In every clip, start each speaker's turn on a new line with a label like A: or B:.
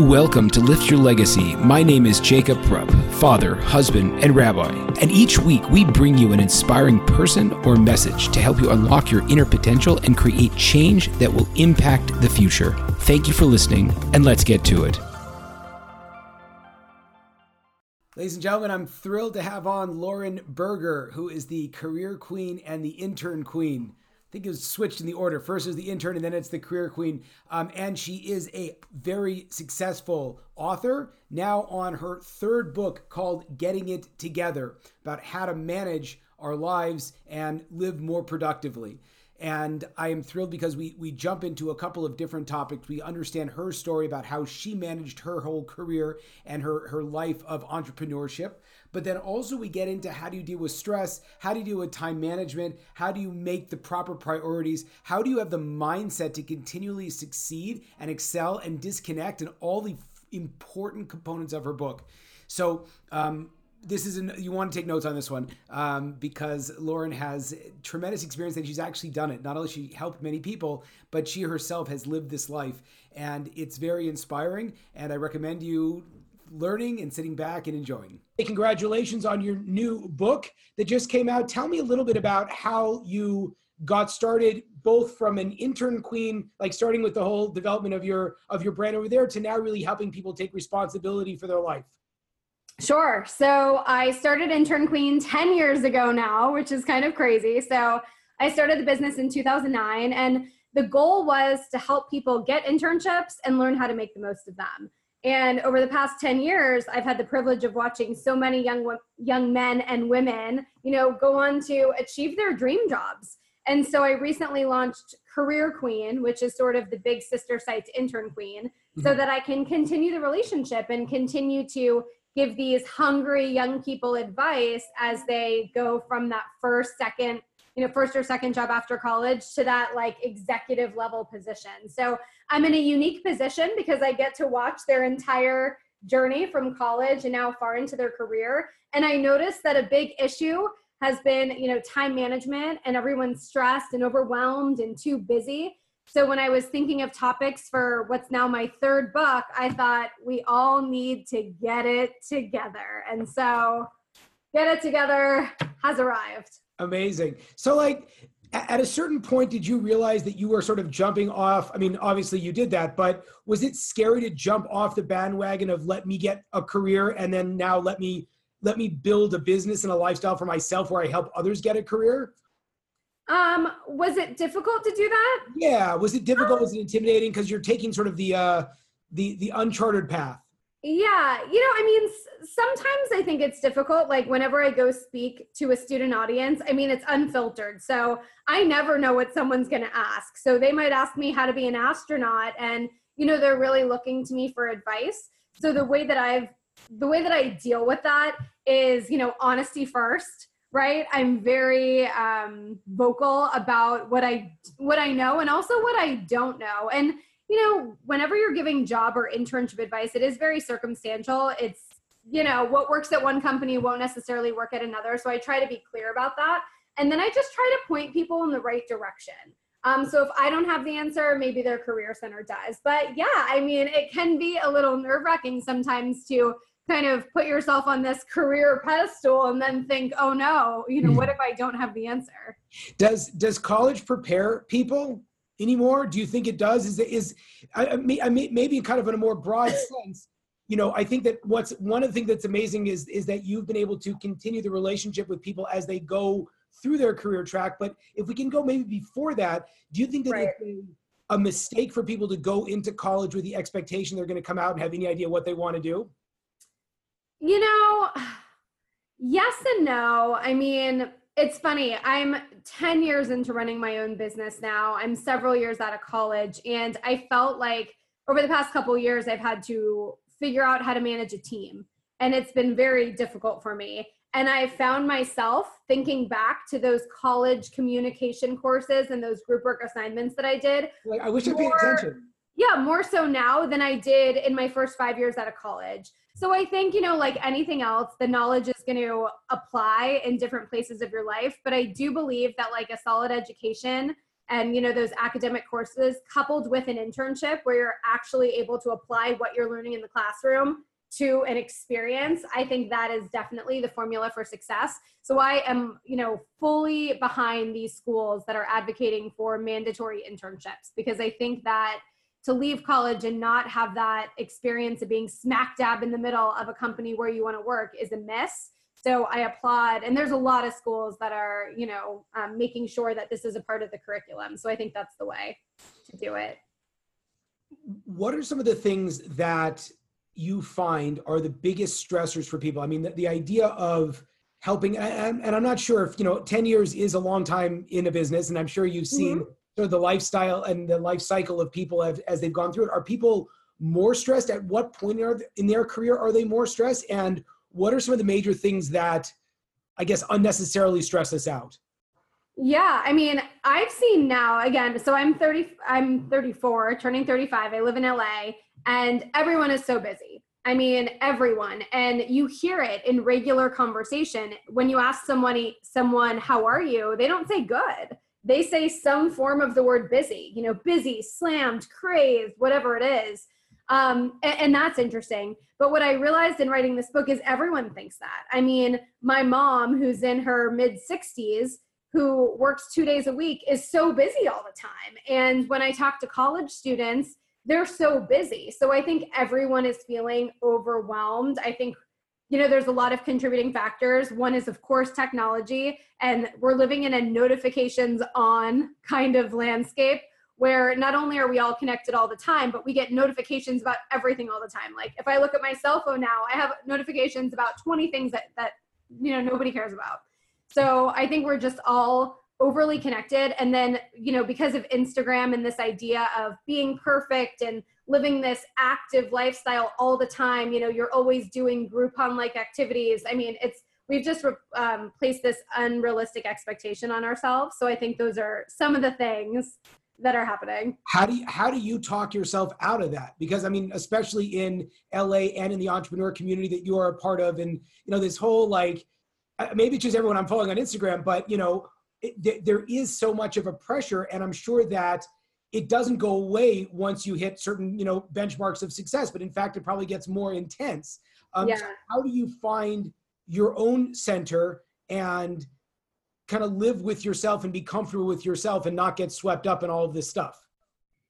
A: Welcome to Lift Your Legacy. My name is Jacob Rupp, father, husband, and rabbi. And each week we bring you an inspiring person or message to help you unlock your inner potential and create change that will impact the future. Thank you for listening, and let's get to it. Ladies and gentlemen, I'm thrilled to have on Lauren Berger, who is the career queen and the intern queen think it was switched in the order. First is the intern, and then it's the career queen. Um, and she is a very successful author, now on her third book called Getting It Together about how to manage our lives and live more productively. And I am thrilled because we we jump into a couple of different topics. We understand her story about how she managed her whole career and her her life of entrepreneurship. But then also we get into how do you deal with stress? How do you deal with time management? How do you make the proper priorities? How do you have the mindset to continually succeed and excel and disconnect and all the important components of her book. So, um, this is an, you want to take notes on this one um, because Lauren has tremendous experience and she's actually done it. Not only she helped many people, but she herself has lived this life, and it's very inspiring. And I recommend you learning and sitting back and enjoying. Hey, congratulations on your new book that just came out. Tell me a little bit about how you got started both from an intern queen like starting with the whole development of your of your brand over there to now really helping people take responsibility for their life
B: Sure. So I started Intern Queen 10 years ago now, which is kind of crazy. So I started the business in 2009, and the goal was to help people get internships and learn how to make the most of them. And over the past 10 years, I've had the privilege of watching so many young young men and women, you know, go on to achieve their dream jobs. And so I recently launched Career Queen, which is sort of the big sister site to Intern Queen, mm-hmm. so that I can continue the relationship and continue to give these hungry young people advice as they go from that first, second, you know, first or second job after college to that like executive level position. So I'm in a unique position because I get to watch their entire journey from college and now far into their career. And I noticed that a big issue has been, you know, time management and everyone's stressed and overwhelmed and too busy. So when I was thinking of topics for what's now my third book, I thought we all need to get it together. And so get it together has arrived.
A: Amazing. So like at a certain point did you realize that you were sort of jumping off i mean obviously you did that but was it scary to jump off the bandwagon of let me get a career and then now let me let me build a business and a lifestyle for myself where i help others get a career
B: um, was it difficult to do that?
A: Yeah. Was it difficult? was it intimidating? Because you're taking sort of the uh, the the uncharted path.
B: Yeah, you know, I mean, sometimes I think it's difficult. Like whenever I go speak to a student audience, I mean, it's unfiltered. So I never know what someone's going to ask. So they might ask me how to be an astronaut, and you know, they're really looking to me for advice. So the way that I've the way that I deal with that is, you know, honesty first right i'm very um, vocal about what i what i know and also what i don't know and you know whenever you're giving job or internship advice it is very circumstantial. It's you know what works at one company won't necessarily work at another. So i try to be clear about that. And then i just try to point people in the right direction. Um, so if i don't have the answer maybe their career center does. But yeah i mean it can be a little nerve wracking sometimes to kind of put yourself on this career pedestal and then think oh no you know what if i don't have the answer?
A: Does does college prepare people anymore do you think it does is is i, I maybe kind of in a more broad sense you know i think that what's one of the things that's amazing is is that you've been able to continue the relationship with people as they go through their career track but if we can go maybe before that do you think that right. it's a, a mistake for people to go into college with the expectation they're going to come out and have any idea what they want to do
B: you know, yes and no. I mean, it's funny. I'm 10 years into running my own business now. I'm several years out of college and I felt like over the past couple years I've had to figure out how to manage a team and it's been very difficult for me. And I found myself thinking back to those college communication courses and those group work assignments that I did.
A: Like I wish I paid attention.
B: Yeah, more so now than I did in my first 5 years out of college. So I think, you know, like anything else, the knowledge is going to apply in different places of your life. But I do believe that like a solid education and you know those academic courses coupled with an internship where you're actually able to apply what you're learning in the classroom to an experience i think that is definitely the formula for success so i am you know fully behind these schools that are advocating for mandatory internships because i think that to leave college and not have that experience of being smack dab in the middle of a company where you want to work is a miss so i applaud and there's a lot of schools that are you know um, making sure that this is a part of the curriculum so i think that's the way to do it
A: what are some of the things that you find are the biggest stressors for people? I mean, the, the idea of helping, and, and, I'm not sure if, you know, 10 years is a long time in a business, and I'm sure you've seen mm-hmm. Sort of the lifestyle and the life cycle of people as, as they've gone through it. Are people more stressed? At what point in their career are they more stressed? And what are some of the major things that I guess unnecessarily stress us out?
B: Yeah, I mean, I've seen now again, so I'm 30 I'm 34, turning 35. I live in LA and everyone is so busy. I mean, everyone. And you hear it in regular conversation. When you ask somebody someone, how are you? They don't say good. They say some form of the word busy, you know, busy, slammed, crazed, whatever it is. Um, and, and that's interesting. But what I realized in writing this book is everyone thinks that. I mean, my mom, who's in her mid 60s, who works two days a week, is so busy all the time. And when I talk to college students, they're so busy. So I think everyone is feeling overwhelmed. I think you know there's a lot of contributing factors. One is of course technology and we're living in a notifications on kind of landscape where not only are we all connected all the time but we get notifications about everything all the time. Like if i look at my cell phone now i have notifications about 20 things that that you know nobody cares about. So i think we're just all overly connected. And then you know because of instagram and this idea of being perfect and living this active lifestyle all the time you know you're always doing groupon like activities. I mean it's we've just um, placed this unrealistic expectation on ourselves. So i think those are some of the things that are happening.
A: How do you how do you talk yourself out of that? Because i mean especially in la and in the entrepreneur community that you are a part of and you know this whole like uh, maybe it's just everyone i'm following on instagram but you know it, there is so much of a pressure, and I'm sure that it doesn't go away once you hit certain you know benchmarks of success. But in fact, it probably gets more intense. Um, yeah. So how do you find your own center and kind of live with yourself and be comfortable with yourself and not get swept up in all of this stuff?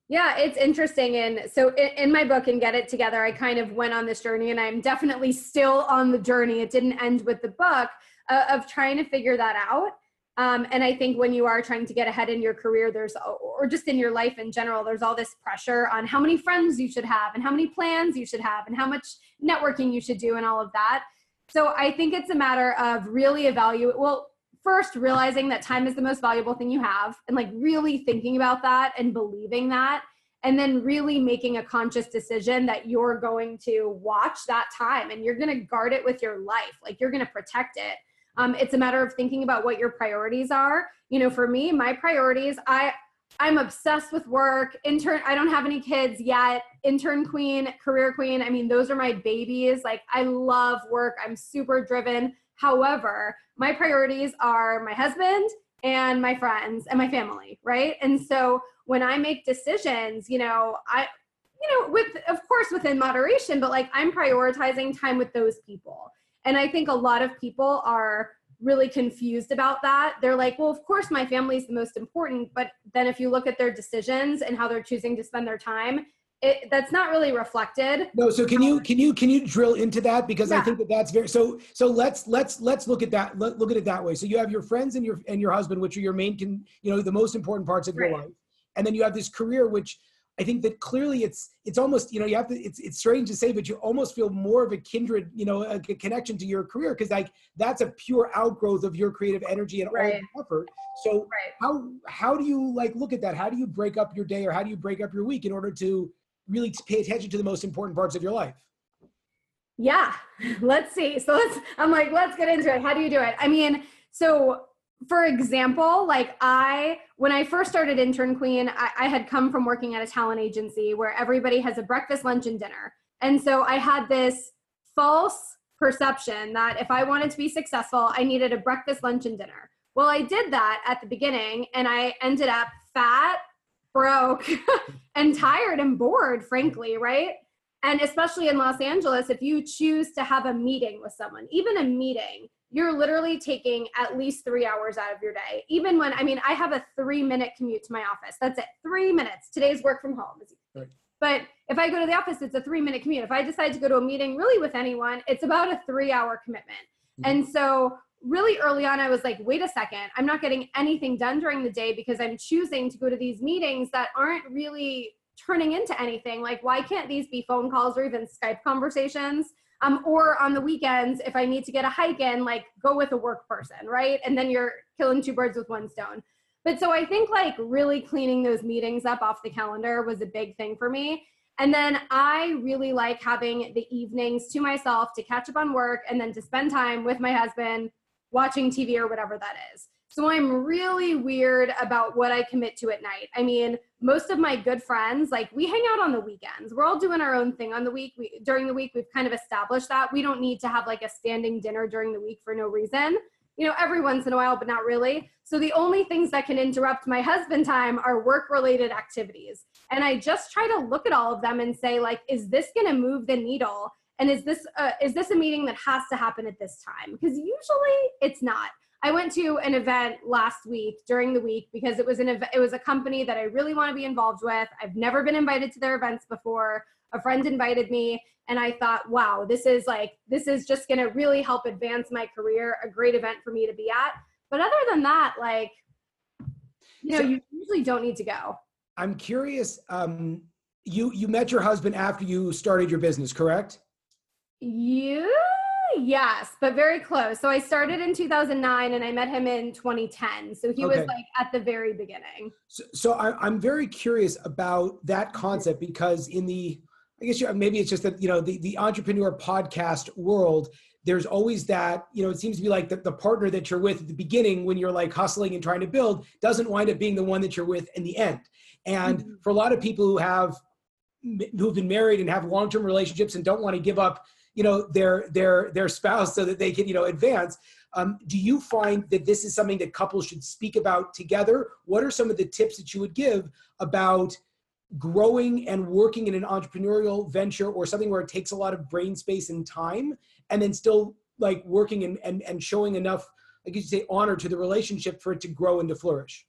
B: Yeah, it's interesting. And so in, my book and Get It Together, I kind of went on this journey and I'm definitely still on the journey. It didn't end with the book uh, of trying to figure that out. Um, and I think when you are trying to get ahead in your career, there's, or just in your life in general, there's all this pressure on how many friends you should have and how many plans you should have and how much networking you should do and all of that. So I think it's a matter of really evaluate, well, first realizing that time is the most valuable thing you have and like really thinking about that and believing that. And then really making a conscious decision that you're going to watch that time and you're going to guard it with your life. Like you're going to protect it um, it's a matter of thinking about what your priorities are. You know, for me, my priorities, I I'm obsessed with work. Intern, I don't have any kids yet. Intern queen, career queen. I mean, those are my babies. Like, I love work. I'm super driven. However, my priorities are my husband and my friends and my family, right? And so when I make decisions, you know, I, you know, with, of course, within moderation, but like I'm prioritizing time with those people. And I think a lot of people are really confused about that. They're like, well, of course, my family is the most important. But then if you look at their decisions and how they're choosing to spend their time, it, that's not really reflected.
A: No. So can you can you can you drill into that because yeah. I think that that's very so. So let's let's let's look at that. Let, look at it that way. So you have your friends and your and your husband, which are your main, can you know, the most important parts of right. your life, and then you have this career, which I think that clearly it's it's almost you know you have to it's it's strange to say but you almost feel more of a kindred you know a, a connection to your career because like that's a pure outgrowth of your creative energy and right. all effort. So right. how how do you like look at that? How do you break up your day or how do you break up your week in order to really pay attention to the most important parts of your life?
B: Yeah, let's see. So let's I'm like let's get into it. How do you do it? I mean, so for example, like I, when I first started Intern Queen, I, I, had come from working at a talent agency where everybody has a breakfast, lunch, and dinner. And so I had this false perception that if I wanted to be successful, I needed a breakfast, lunch, and dinner. Well, I did that at the beginning and I ended up fat, broke, and tired and bored, frankly, right? And especially in Los Angeles, if you choose to have a meeting with someone, even a meeting, you're literally taking at least three hours out of your day. Even when, I mean, I have a three minute commute to my office. That's it, three minutes. Today's work from home. Right. But if I go to the office, it's a three minute commute. If I decide to go to a meeting really with anyone, it's about a three hour commitment. Mm-hmm. And so, really early on, I was like, wait a second, I'm not getting anything done during the day because I'm choosing to go to these meetings that aren't really turning into anything. Like, why can't these be phone calls or even Skype conversations? Um, or on the weekends, if I need to get a hike in, like go with a work person, right? And then you're killing two birds with one stone. But so I think like really cleaning those meetings up off the calendar was a big thing for me. And then I really like having the evenings to myself to catch up on work and then to spend time with my husband watching TV or whatever that is. So I'm really weird about what I commit to at night. I mean, most of my good friends, like we hang out on the weekends. We're all doing our own thing on the week. We, during the week, we've kind of established that we don't need to have like a standing dinner during the week for no reason. You know, every once in a while, but not really. So the only things that can interrupt my husband time are work related activities. And I just try to look at all of them and say like, is this going to move the needle? And is this uh, is this a meeting that has to happen at this time? Because usually it's not. I went to an event last week during the week because it was an ev- it was a company that I really want to be involved with. I've never been invited to their events before. A friend invited me and I thought, wow, this is like this is just going to really help advance my career, a great event for me to be at. But other than that, like you know, so, you usually don't need to go.
A: I'm curious um you you met your husband after you started your business, correct?
B: You yes, but very close. So I started in 2009 and I met him in 2010. So he okay. was like at the very beginning.
A: So, so I, am very curious about that concept because in the, I guess maybe it's just that, you know, the, the entrepreneur podcast world, there's always that, you know, it seems to be like the, the partner that you're with at the beginning when you're like hustling and trying to build doesn't wind up being the one that you're with in the end. And mm-hmm. for a lot of people who have, who've been married and have long-term relationships and don't want to give up you know their their their spouse so that they can you know advance. Um, do you find that this is something that couples should speak about together? What are some of the tips that you would give about growing and working in an entrepreneurial venture or something where it takes a lot of brain space and time and then still like working and and, and showing enough like you say honor to the relationship for it to grow and to flourish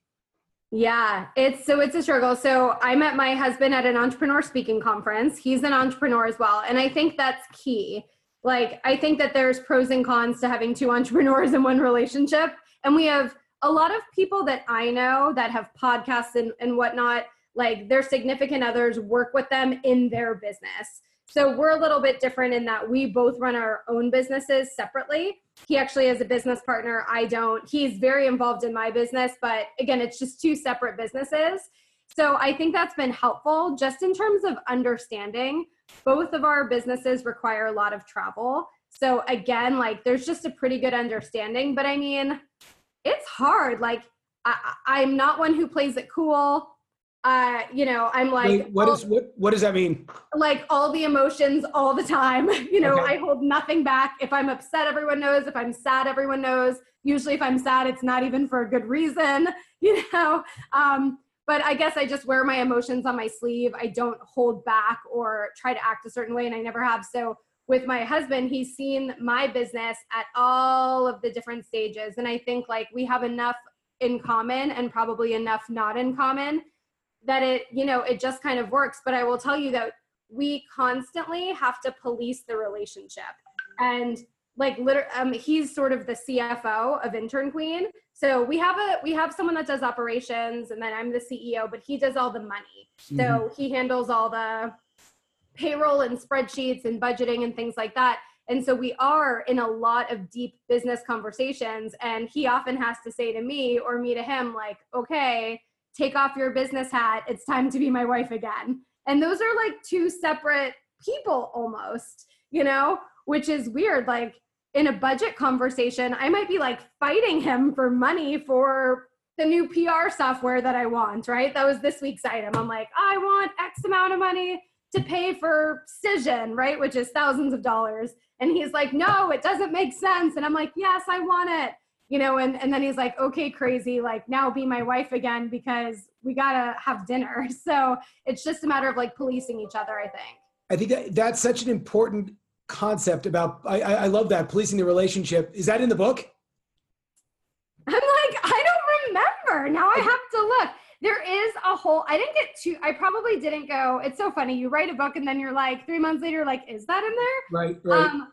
B: yeah, it's so it's a struggle. So I met my husband at an entrepreneur speaking conference. He's an entrepreneur as well. And I think that's key. Like, I think that there's pros and cons to having two entrepreneurs in one relationship. And we have a lot of people that I know that have podcasts and, and whatnot, like their significant others work with them in their business. So we're a little bit different in that we both run our own businesses separately. He actually has a business partner. I don't. He's very involved in my business, but again, it's just two separate businesses. So I think that's been helpful just in terms of understanding. Both of our businesses require a lot of travel. So again, like there's just a pretty good understanding. But I mean, it's hard. Like I, I'm not one who plays it cool uh, you know, I'm like,
A: Wait, what all, is what? What does that mean?
B: Like all the emotions all the time. You know, okay. I hold nothing back. If I'm upset, everyone knows. If I'm sad, everyone knows. Usually, if I'm sad, it's not even for a good reason. You know. Um, but I guess I just wear my emotions on my sleeve. I don't hold back or try to act a certain way, and I never have. So with my husband, he's seen my business at all of the different stages, and I think like we have enough in common and probably enough not in common that it you know it just kind of works. But i will tell you that we constantly have to police the relationship. And like literally um, he's sort of the cfo of intern queen. So we have a we have someone that does operations and then i'm the ceo but he does all the money. Mm-hmm. so he handles all the payroll and spreadsheets and budgeting and things like that. And so we are in a lot of deep business conversations. And he often has to say to me or me to him like okay take off your business hat. It's time to be my wife again. And those are like two separate people almost, you know, which is weird. Like in a budget conversation, I might be like fighting him for money for the new PR software that I want, right? That was this week's item. I'm like, I want X amount of money to pay for Cision, right? Which is thousands of dollars. And he's like, no, it doesn't make sense. And I'm like, yes, I want it. You know, and, and then he's like, okay, crazy, like now be my wife again because we gotta have dinner. So it's just a matter of like policing each other, I think.
A: I think that, that's such an important concept about, I, I love that, policing the relationship. Is that in the book?
B: I'm like, I don't remember. Now I have to look. There is a whole, I didn't get to, I probably didn't go. It's so funny. You write a book and then you're like, three months later, like, is that in there?
A: Right, right. Um,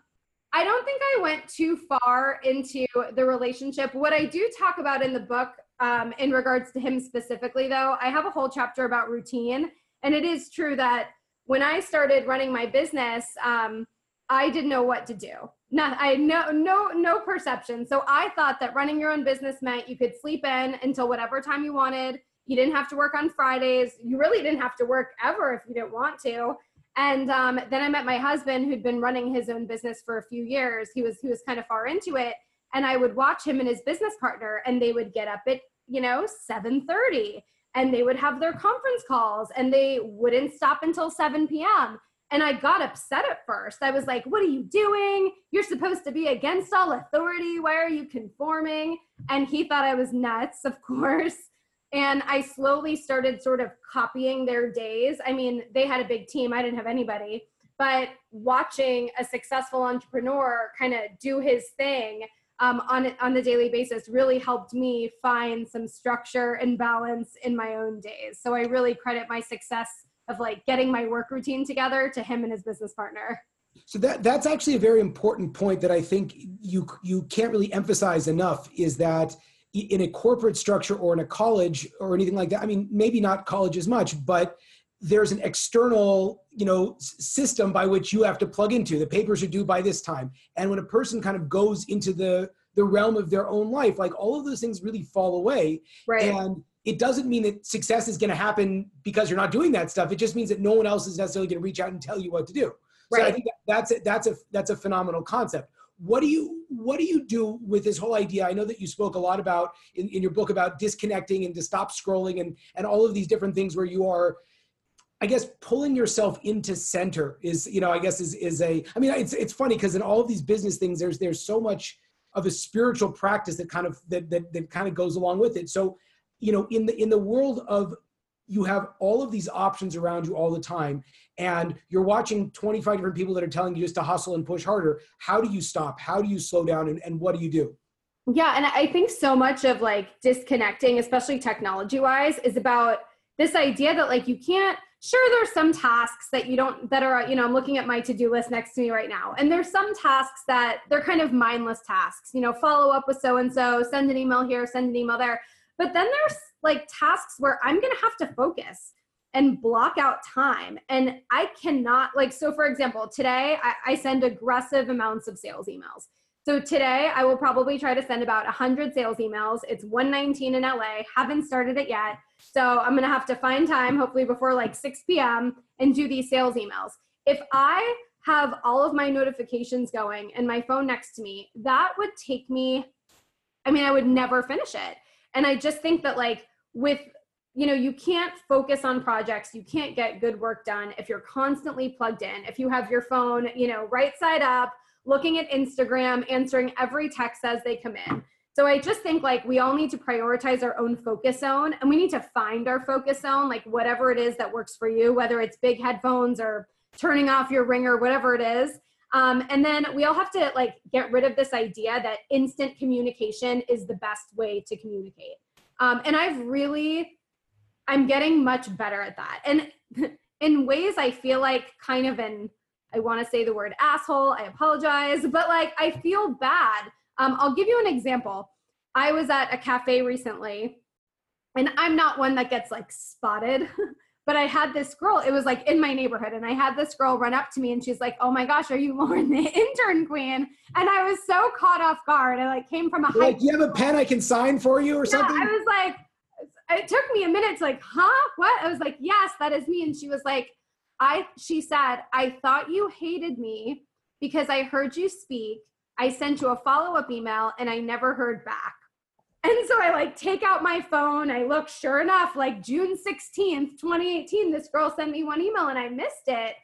B: I don't think I went too far into the relationship. What I do talk about in the book, um, in regards to him specifically, though, I have a whole chapter about routine. And it is true that when I started running my business, um, I didn't know what to do. Not, I no no no perception. So I thought that running your own business meant you could sleep in until whatever time you wanted. You didn't have to work on Fridays. You really didn't have to work ever if you didn't want to. And um, then I met my husband, who'd been running his own business for a few years. He was he was kind of far into it, and I would watch him and his business partner, and they would get up at you know seven thirty, and they would have their conference calls, and they wouldn't stop until seven p.m. And I got upset at first. I was like, "What are you doing? You're supposed to be against all authority. Why are you conforming?" And he thought I was nuts, of course. And I slowly started sort of copying their days. I mean, they had a big team, I didn't have anybody, but watching a successful entrepreneur kind of do his thing um, on, on the daily basis really helped me find some structure and balance in my own days. So I really credit my success of like getting my work routine together to him and his business partner.
A: So that that's actually a very important point that I think you you can't really emphasize enough is that in a corporate structure or in a college or anything like that i mean maybe not college as much but there's an external you know system by which you have to plug into. The papers are due by this time. And when a person kind of goes into the the realm of their own life like all of those things really fall away.
B: Right.
A: And it doesn't mean that success is going to happen because you're not doing that stuff. It just means that no one else is necessarily going to reach out and tell you what to do. Right. so i think that that's a, that's a that's a phenomenal concept. What do you what do you do with this whole idea i know that you spoke a lot about in, in your book about disconnecting and to stop scrolling and and all of these different things where you are I guess pulling yourself into center is, you know, I guess is is a. I mean, it's it's funny because in all of these business things, there's there's so much of a spiritual practice that kind of that that, that kind of goes along with it. So, you know, in the in the world of you have all of these options around you all the time and you're watching 25 different people that are telling you just to hustle and push harder. How do you stop? How do you slow down and, and what do you do?
B: Yeah and i think so much of like disconnecting especially technology wise is about this idea that like you can't sure there's some tasks that you don't that are you know i'm looking at my to-do list next to me right now and there's some tasks that they're kind of mindless tasks you know follow up with so and so send an email here send an email there but then there's like tasks where I'm going to have to focus and block out time. And I cannot, like, so for example, today I, I, send aggressive amounts of sales emails. So today I will probably try to send about 100 sales emails. It's 119 in LA, haven't started it yet. So I'm going to have to find time, hopefully before like 6 p.m., and do these sales emails. If I have all of my notifications going and my phone next to me, that would take me, I mean, I would never finish it. And I just think that, like, with you know you can't focus on projects. You can't get good work done if you're constantly plugged in. If you have your phone you know right side up looking at instagram answering every text as they come in. So i just think like we all need to prioritize our own focus zone and we need to find our focus zone like whatever it is that works for you whether it's big headphones or turning off your ringer whatever it is. Um, and then we all have to like get rid of this idea that instant communication is the best way to communicate um, and I've really, I'm getting much better at that. And in ways I feel like kind of an, I want to say the word asshole, I apologize, but like I feel bad. Um, I'll give you an example. I was at a cafe recently, and I'm not one that gets like spotted. but I had this girl, it was like in my neighborhood, and I had this girl run up to me and she's like, Oh my gosh, are you Lauren the intern queen? And I was so caught off guard. I like came from a
A: like, do you have a pen I can sign for you or
B: yeah,
A: something?
B: I was like, it took me a minute to like, huh? What? I was like, yes, that is me. And she was like, I she said, I thought you hated me because I heard you speak. I sent you a follow-up email and I never heard back. And so I like take out my phone. I look, sure enough, like June 16th, 2018, this girl sent me one email and I missed it.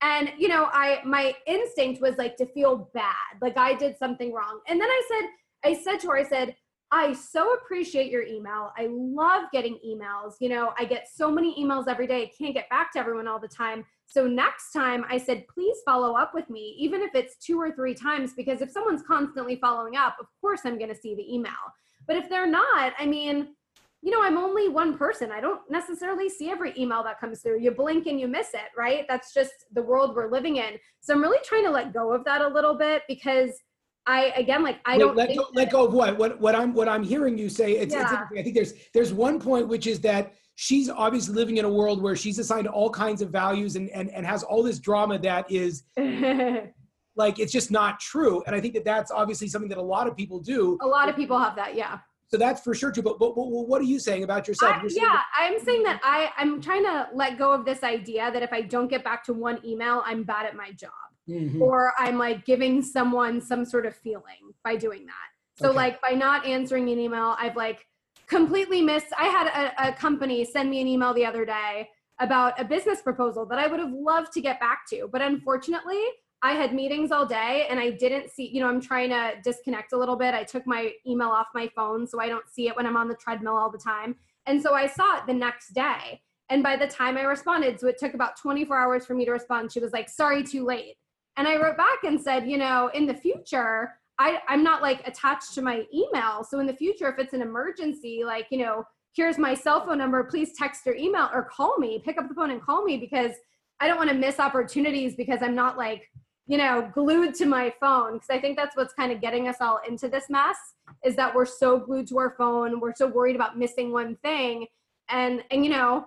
B: And you know, I my instinct was like to feel bad, like I did something wrong. And then I said, I said to her, I said, I so appreciate your email. I love getting emails. You know, I get so many emails every day. I can't get back to everyone all the time. So next time I said, please follow up with me, even if it's two or three times, because if someone's constantly following up, of course I'm going to see the email. But if they're not, I mean, you know, I'm only one person. I don't necessarily see every email that comes through. You blink and you miss it, right? That's just the world we're living in. So I'm really trying to let go of that a little bit because I again like I Wait, don't
A: let, go, let go of what what what I'm what I'm hearing you say. It's, yeah. it's I think there's there's one point which is that she's obviously living in a world where she's assigned all kinds of values and and, and has all this drama that is like it's just not true. And I think that that's obviously something that a lot of people do.
B: A lot of people have that, yeah.
A: So that's for sure too. But, but, but what are you saying about yourself?
B: I, yeah, that- I'm saying that I I'm trying to let go of this idea that if I don't get back to one email, I'm bad at my job mm-hmm. or I'm like giving someone some sort of feeling by doing that. So okay. like by not answering an email, I've like completely missed. I had a, a company send me an email the other day about a business proposal that I would have loved to get back to, but unfortunately, I had meetings all day and I didn't see, you know, I'm trying to disconnect a little bit. I took my email off my phone so I don't see it when I'm on the treadmill all the time. And so I saw it the next day. And by the time I responded, so it took about 24 hours for me to respond, she was like, sorry, too late. And I wrote back and said, you know, in the future, I, I'm not like attached to my email. So in the future, if it's an emergency, like, you know, here's my cell phone number, please text or email or call me, pick up the phone and call me because I don't want to miss opportunities because I'm not like, you know, glued to my phone. Because I think that's what's kind of getting us all into this mess is that we're so glued to our phone. We're so worried about missing one thing. And, and, you know,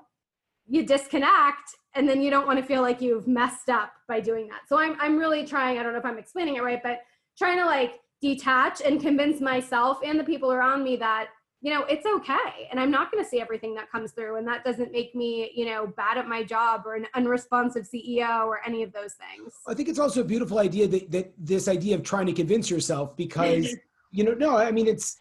B: you disconnect and then you don't want to feel like you've messed up by doing that. So I'm I'm really trying, I don't know if I'm explaining it right, but trying to like detach and convince myself and the people around me that you know it's okay and i'm not going to see everything that comes through and that doesn't make me you know bad at my job or an unresponsive ceo or any of those things
A: i think it's also a beautiful idea that, that this idea of trying to convince yourself because you know no i mean it's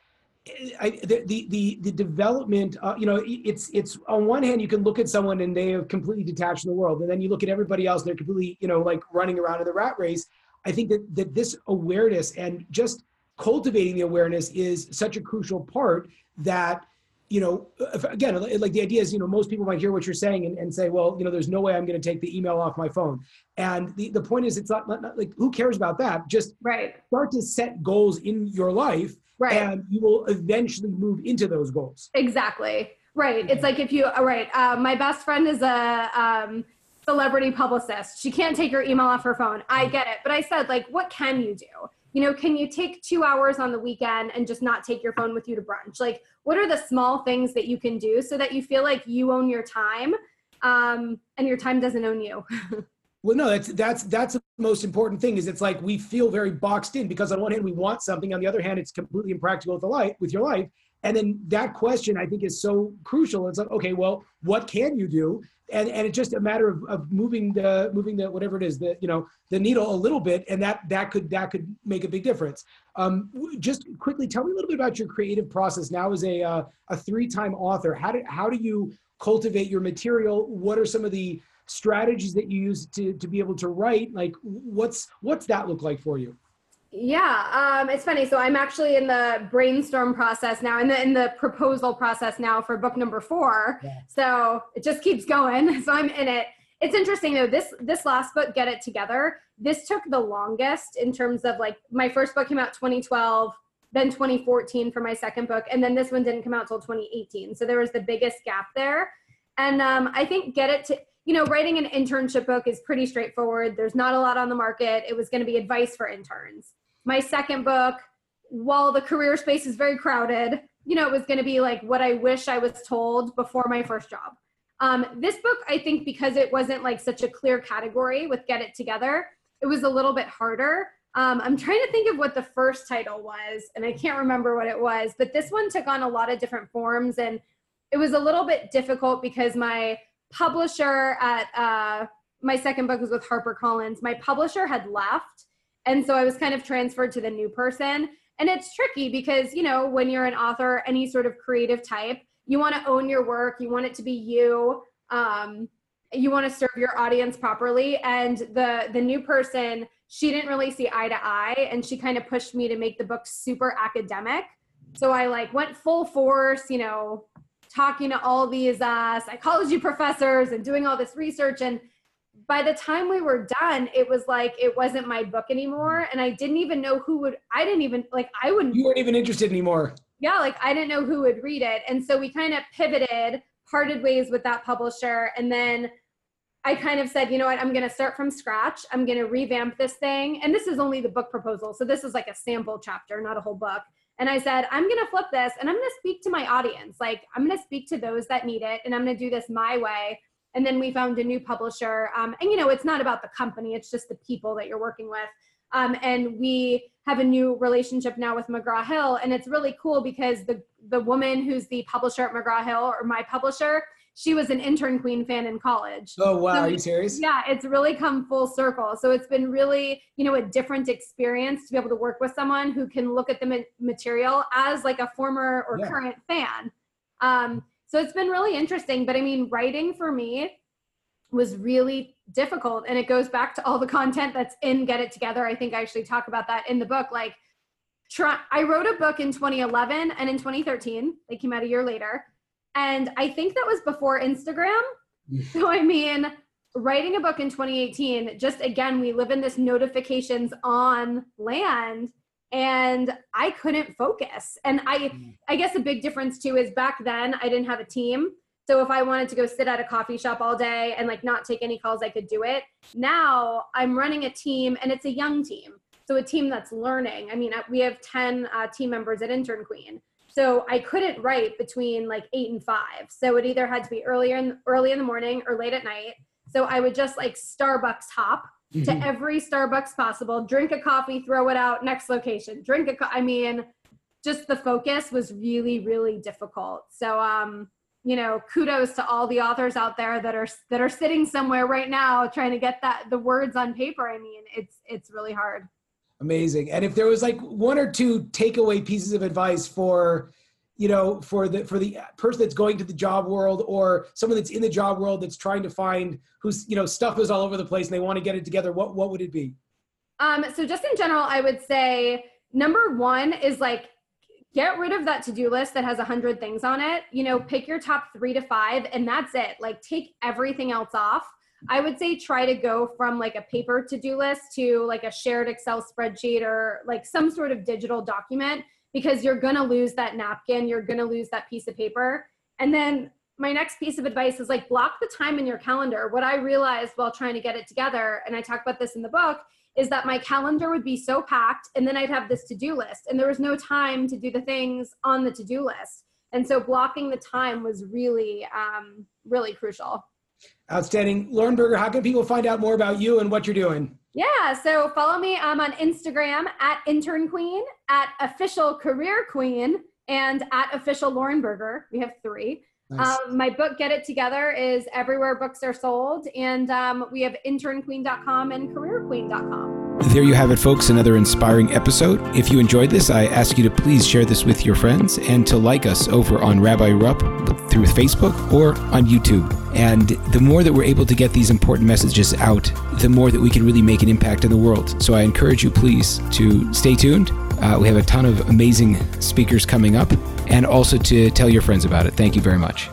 A: I, the, the, the the development, uh, you know, it's it's on one hand you can look at someone and they have completely detached from the world, and then you look at everybody else and they're completely, you know, like running around in the rat race. I think that that this awareness and just cultivating the awareness is such a crucial part that you know again like the idea is you know most people might hear what you're saying and, and say well you know there's no way i'm going to take the email off my phone and the, the point is it's not, not, not like who cares about that just
B: right
A: start to set goals in your life right. and you will eventually move into those goals.
B: Exactly. Right. It's like if you, uh, right. Uh, my best friend is a um, celebrity publicist. She can't take her email off her phone. I get it. But I said, like, what can you do? You know, can you take two hours on the weekend and just not take your phone with you to brunch? Like, what are the small things that you can do so that you feel like you own your time um, and your time doesn't own you?
A: Well, no, that's that's that's the most important thing. Is it's like we feel very boxed in because on one hand we want something, on the other hand it's completely impractical with the life with your life. And then that question I think is so crucial. It's like, okay, well, what can you do? And and it's just a matter of, of moving the moving the whatever it is the you know the needle a little bit, and that that could that could make a big difference. Um, just quickly tell me a little bit about your creative process now as a uh, a three time author. How do how do you cultivate your material? What are some of the strategies that you use to to be able to write like what's what's that look like for you
B: yeah um, it's funny so i'm actually in the brainstorm process now in the in the proposal process now for book number four yeah. so it just keeps going so i'm in it it's interesting though this this last book get it together this took the longest in terms of like my first book came out 2012 then 2014 for my second book and then this one didn't come out till 2018 so there was the biggest gap there and um, i think get it to you know, writing an internship book is pretty straightforward. There's not a lot on the market. It was going to be advice for interns. My second book, while the career space is very crowded, you know, it was going to be like what I wish I was told before my first job. Um, this book, I think, because it wasn't like such a clear category with Get It Together, it was a little bit harder. Um, I'm trying to think of what the first title was, and I can't remember what it was, but this one took on a lot of different forms, and it was a little bit difficult because my publisher at uh, my second book was with HarperCollins. My publisher had left, and so I was kind of transferred to the new person. And it's tricky because you know when you're an author, any sort of creative type, you want to own your work. You want it to be you. Um, you want to serve your audience properly. And the the new person, she didn't really see eye to eye and she kind of pushed me to make the book super academic. So I like went full force, you know, talking to all these uh, psychology professors and doing all this research. And by the time we were done, it was like it wasn't my book anymore. And I didn't even know who would, I didn't even, like, I wouldn't.
A: You weren't even interested anymore.
B: Yeah, like I didn't know who would read it. And so we kind of pivoted, parted ways with that publisher. And then I kind of said, you know what, I'm going to start from scratch. I'm going to revamp this thing. And this is only the book proposal. So this is like a sample chapter, not a whole book. And I said, I'm going to flip this and I'm going to speak to my audience. Like, I'm going to speak to those that need it and I'm going to do this my way. And then we found a new publisher. Um, and, you know, it's not about the company, it's just the people that you're working with. Um, and we have a new relationship now with McGraw Hill. And it's really cool because the, the woman who's the publisher at McGraw Hill or my publisher, she was an intern queen fan in college.
A: Oh wow, so, are you serious?
B: Yeah, it's really come full circle. So it's been really, you know, a different experience to be able to work with someone who can look at the material as like a former or yeah. current fan. Um, so it's been really interesting. But I mean, writing for me was really difficult, and it goes back to all the content that's in Get It Together. I think I actually talk about that in the book. Like, try, I wrote a book in 2011 and in 2013. They came out a year later and I think that was before Instagram. Mm. so, I mean, writing a book in 2018, just again, we live in this notifications on land and I couldn't focus. And I mm. I guess a big difference too is back then I didn't have a team. So if I wanted to go sit at a coffee shop all day and like not take any calls, I could do it. Now I'm running a team and it's a young team. So a team that's learning. I mean, we have 10 uh, team members at Intern Queen. So I couldn't write between like eight and five. So it either had to be earlier in early in the morning or late at night. So I would just like Starbucks hop mm-hmm. to every Starbucks possible, drink a coffee, throw it out, next location, drink a. Co- I mean, just the focus was really, really difficult. So, um, you know, kudos to all the authors out there that are that are sitting somewhere right now trying to get that the words on paper. I mean, it's it's really hard.
A: Amazing. And if there was like one or two takeaway pieces of advice for, you know, for the for the person that's going to the job world or someone that's in the job world that's trying to find who's, you know, stuff is all over the place and they want to get it together, what what would it be?
B: Um, so just in general, I would say number one is like get rid of that to-do list that has a hundred things on it. You know, pick your top three to five and that's it. Like take everything else off I would say try to go from like a paper to do list to like a shared Excel spreadsheet or like some sort of digital document because you're going to lose that napkin, you're going to lose that piece of paper. And then my next piece of advice is like block the time in your calendar. What I realized while trying to get it together, and I talk about this in the book, is that my calendar would be so packed and then I'd have this to do list, and there was no time to do the things on the to do list. And so blocking the time was really, um, really crucial.
A: Outstanding. Lauren Berger, how can people find out more about you and what you're doing?
B: Yeah, so follow me I'm on Instagram at intern queen, at official career queen, and at official Lauren Berger. We have three. Nice. Um, my book, Get It Together, is everywhere books are sold, and um, we have internqueen.com and careerqueen.com.
A: There you have it, folks. Another inspiring episode. If you enjoyed this, I ask you to please share this with your friends and to like us over on Rabbi Rupp through Facebook or on YouTube. And the more that we're able to get these important messages out, the more that we can really make an impact in the world. So I encourage you, please, to stay tuned. Uh, we have a ton of amazing speakers coming up and also to tell your friends about it. Thank you very much.